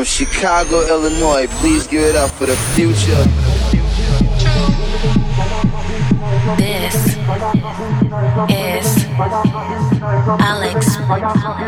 From Chicago, Illinois, please give it up for the future. This is Alex Peace.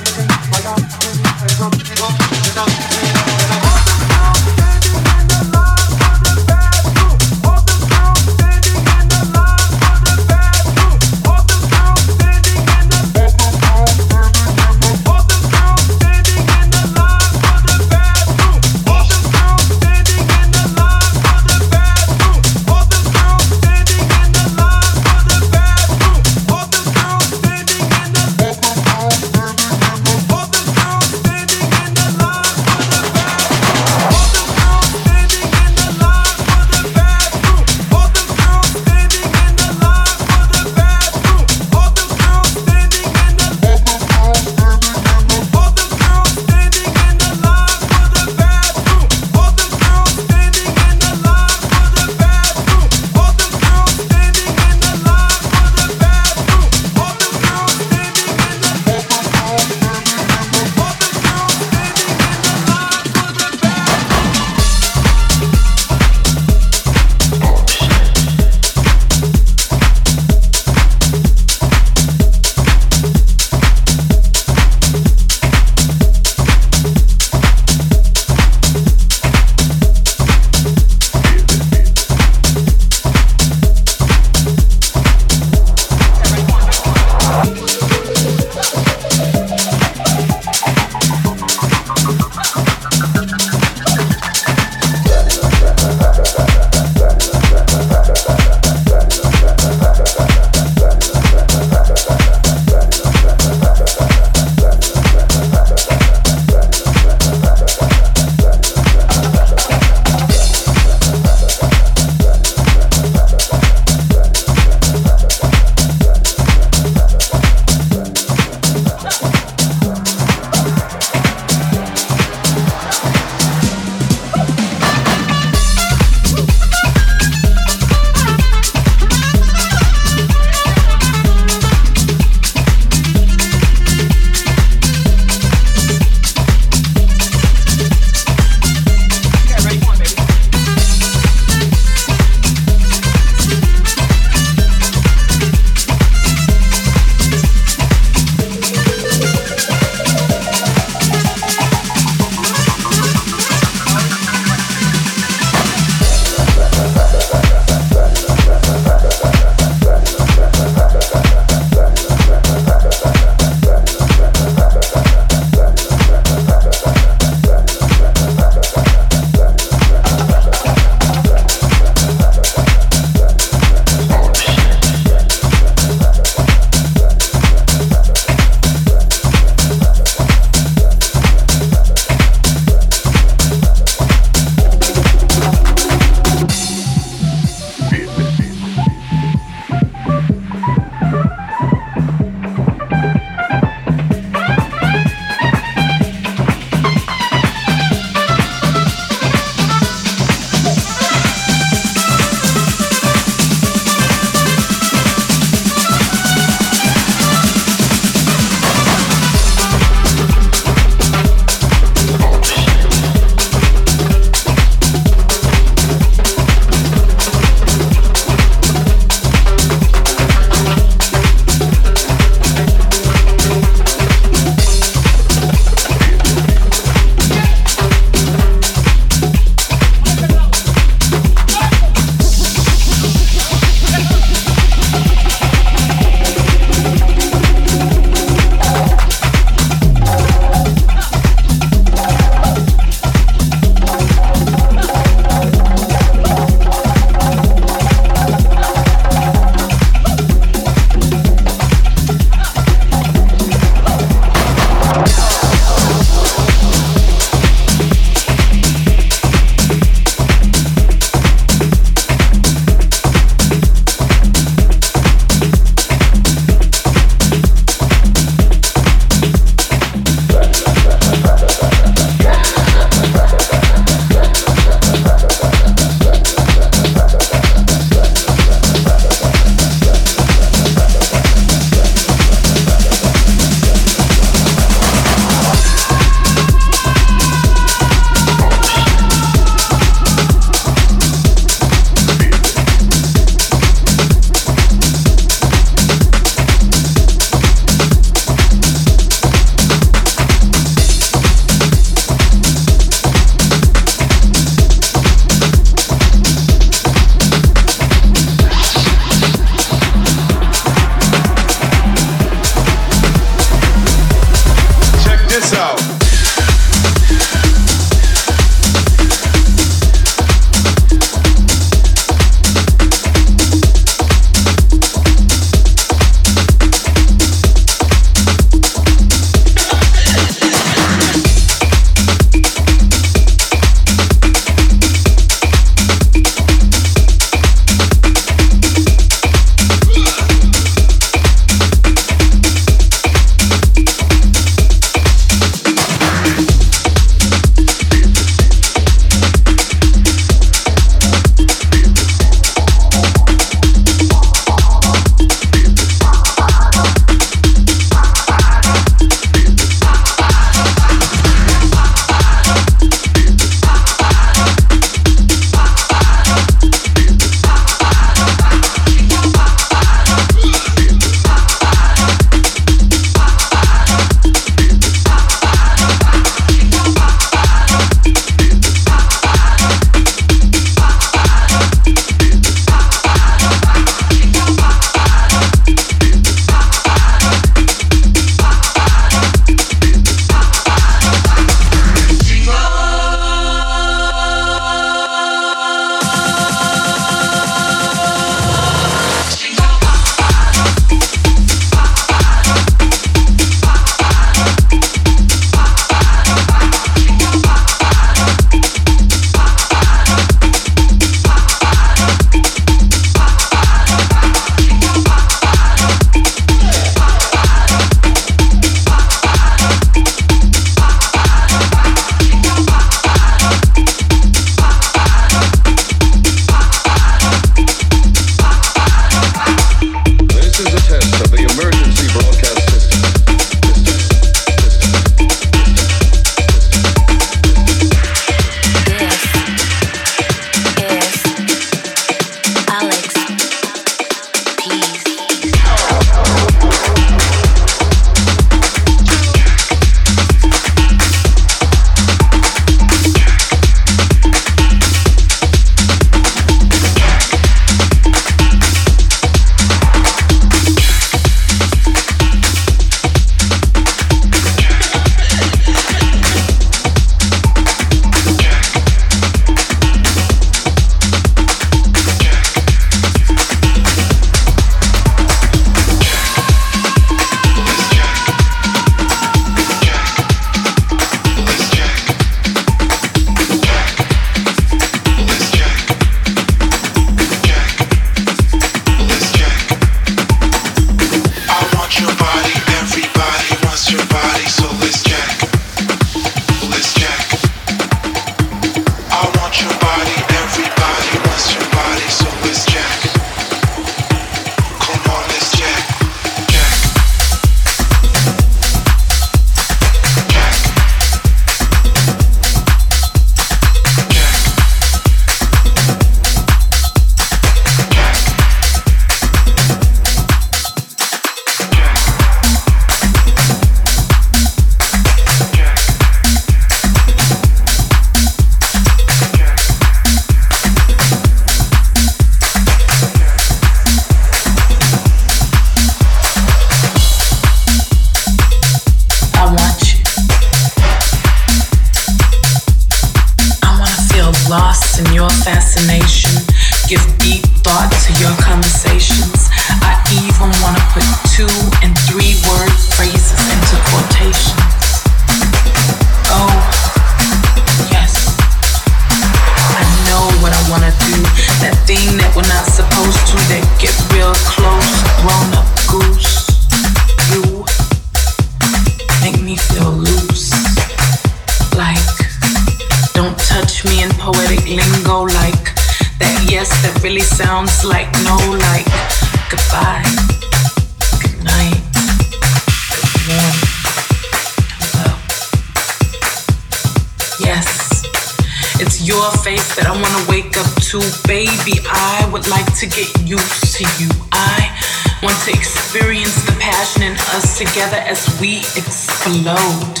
We explode.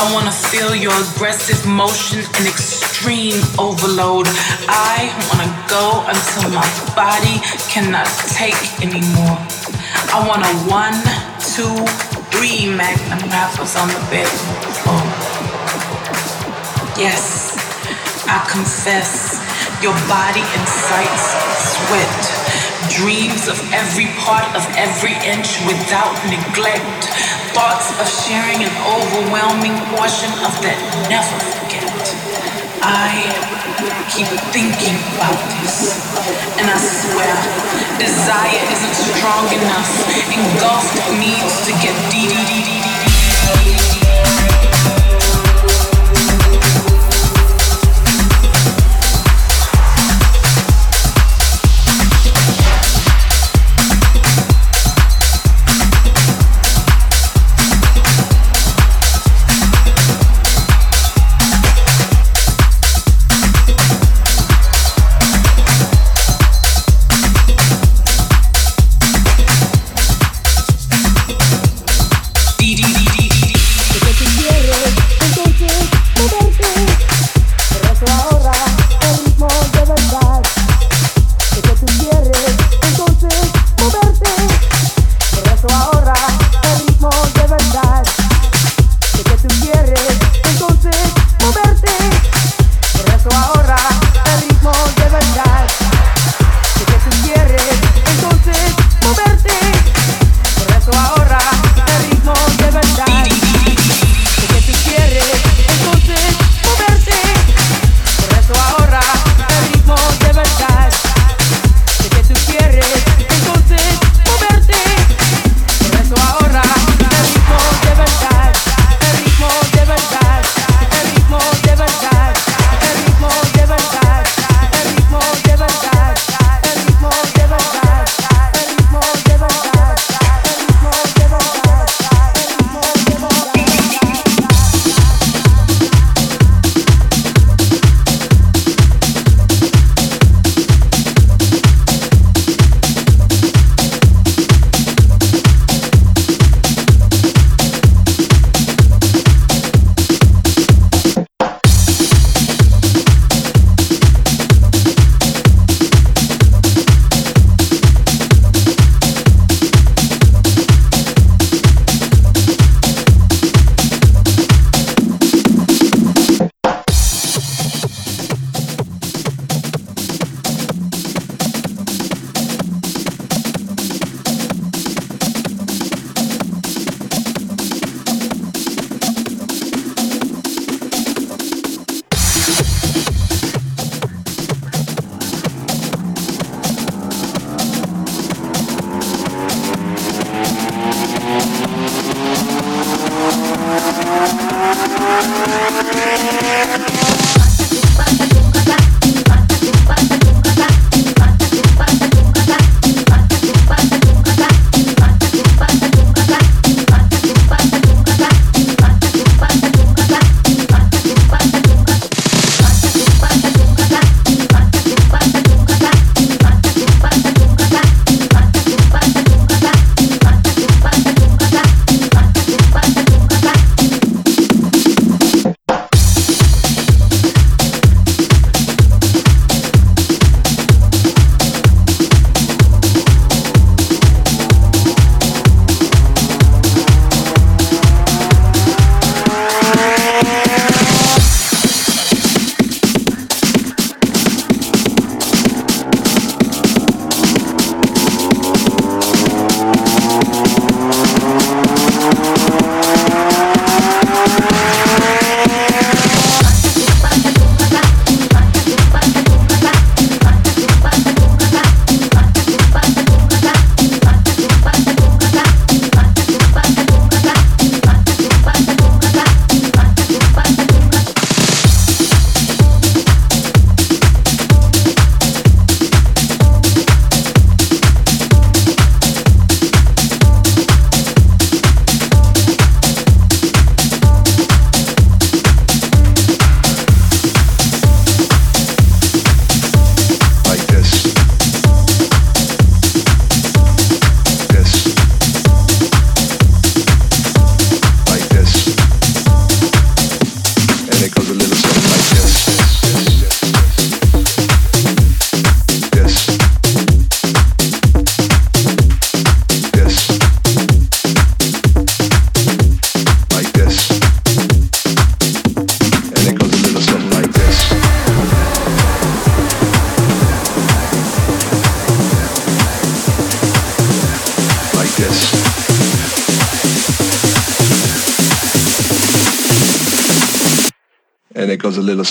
I wanna feel your aggressive motion and extreme overload. I wanna go until my body cannot take anymore. I want a one, two, three magnum wrappers on the bedroom floor. Yes, I confess, your body incites sweat, dreams of every part of every inch without neglect, thoughts of sharing an overwhelming portion of that never forget. I keep thinking about this, and I swear, desire isn't strong enough. Engulfed needs to get deep,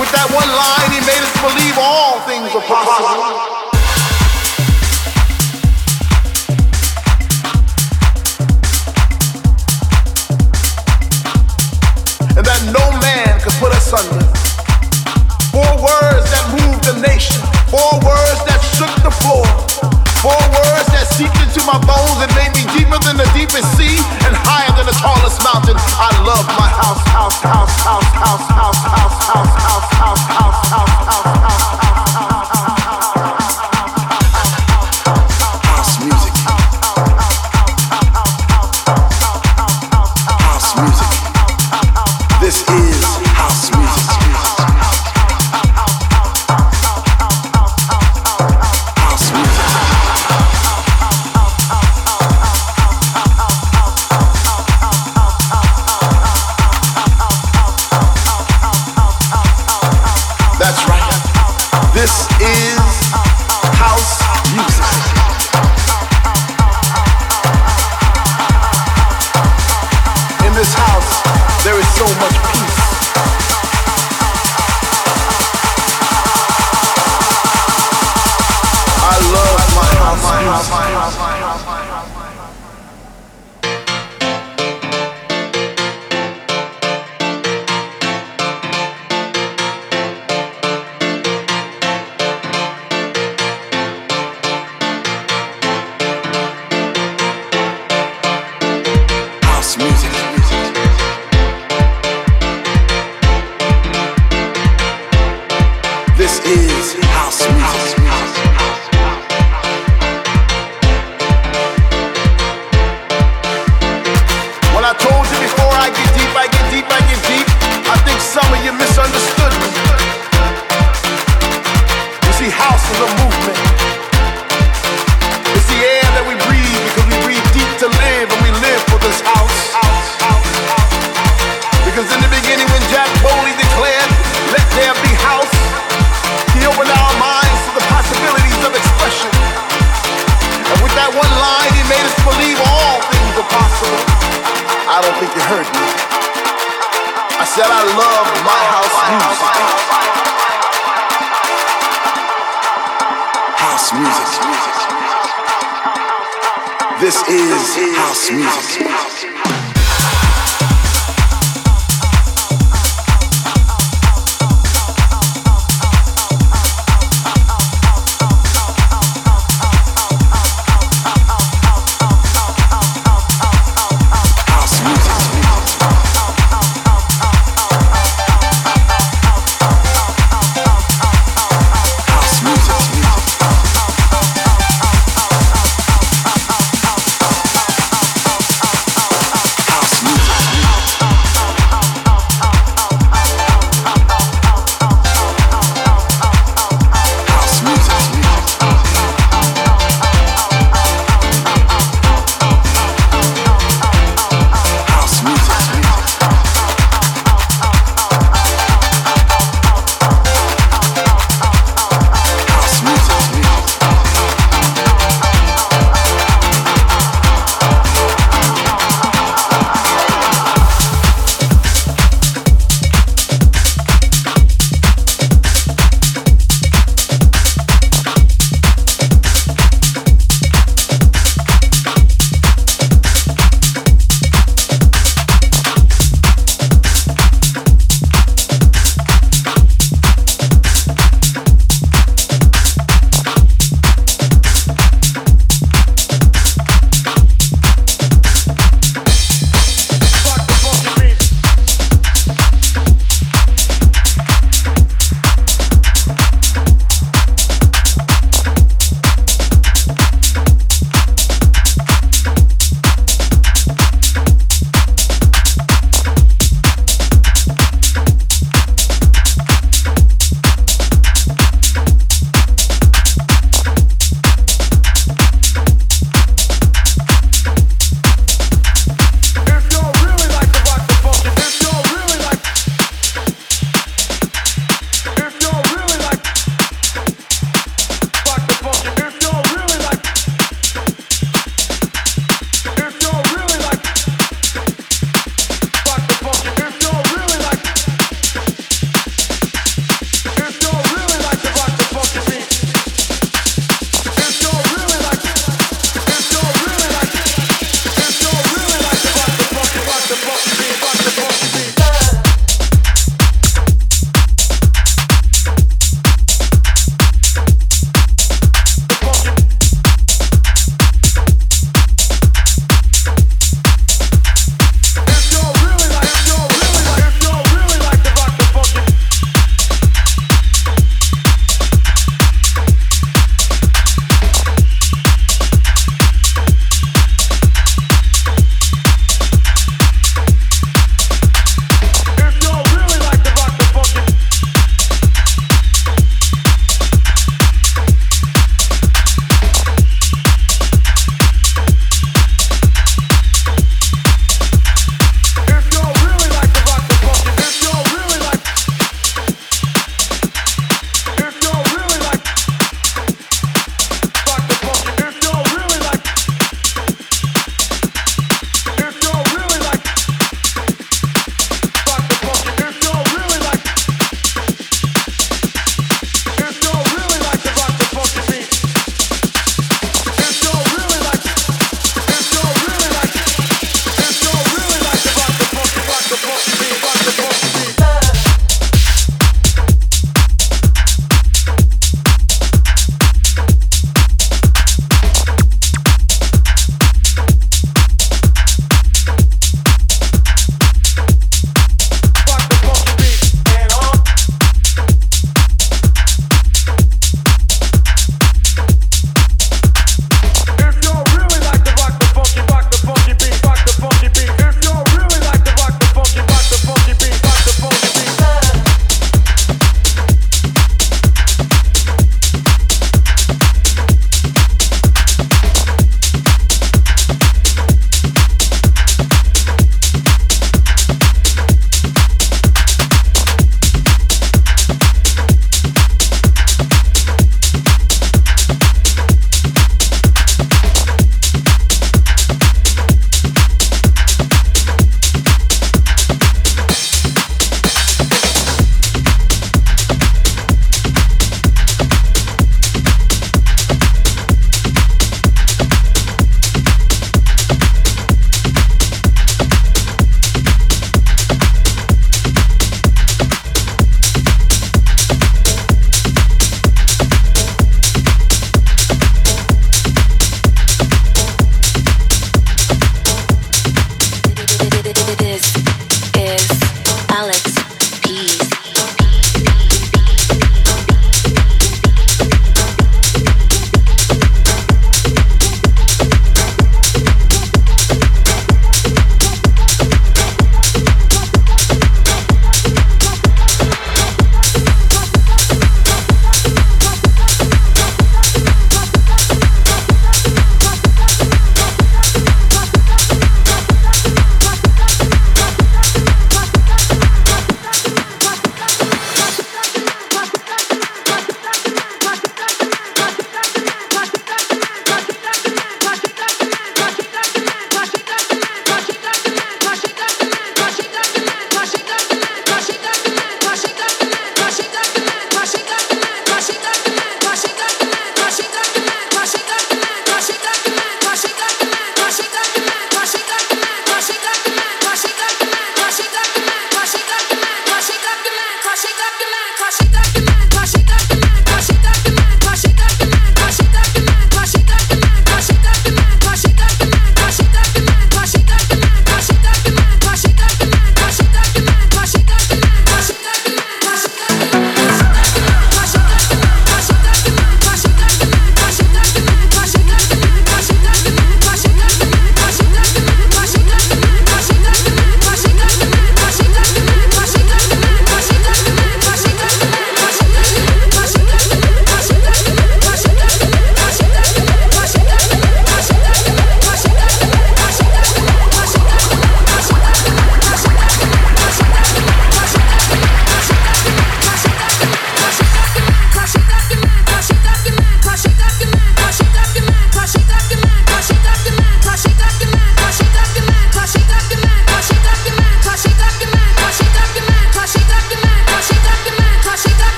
With that one line, he made us believe all things are possible. and that no man could put us under. Four words that moved the nation, four words that shook the floor. Four words that seep into my bones and made me deeper than the deepest sea and higher than the tallest mountain. I love my house, house, house, house, house, house, house, house, house, house, house, house, house, house, house, house. misunderstood.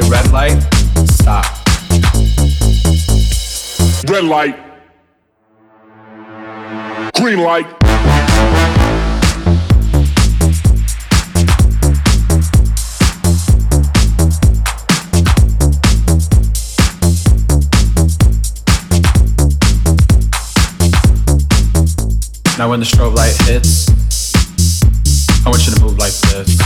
Say red light, stop. Red light. Green light. Now when the strobe light hits, I want you to move like this.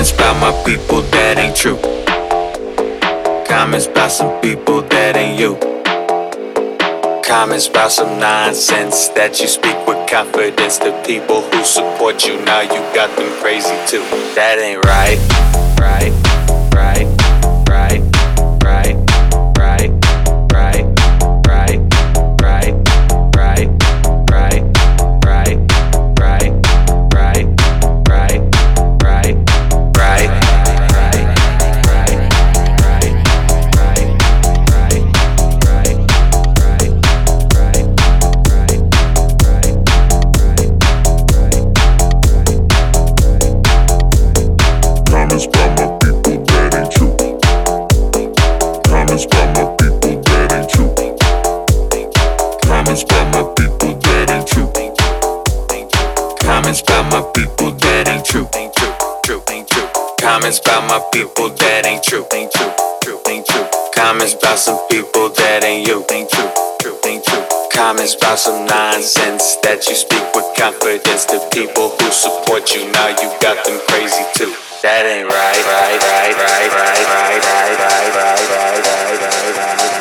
Comments about my people that ain't true. Comments about some people that ain't you. Comments about some nonsense that you speak with confidence. The people who support you now, you got them crazy too. That ain't right, right, right. Comments about my people that ain't true. Ain't true. True. Ain't true. Comments about some people that ain't you. Ain't true. True. Ain't true. Comments about some nonsense that you speak with confidence to people who support you. Now you got them crazy too. That ain't right. Right. Right. Right. Right. Right. Right. Right. Right. Right. Right. Right. Right.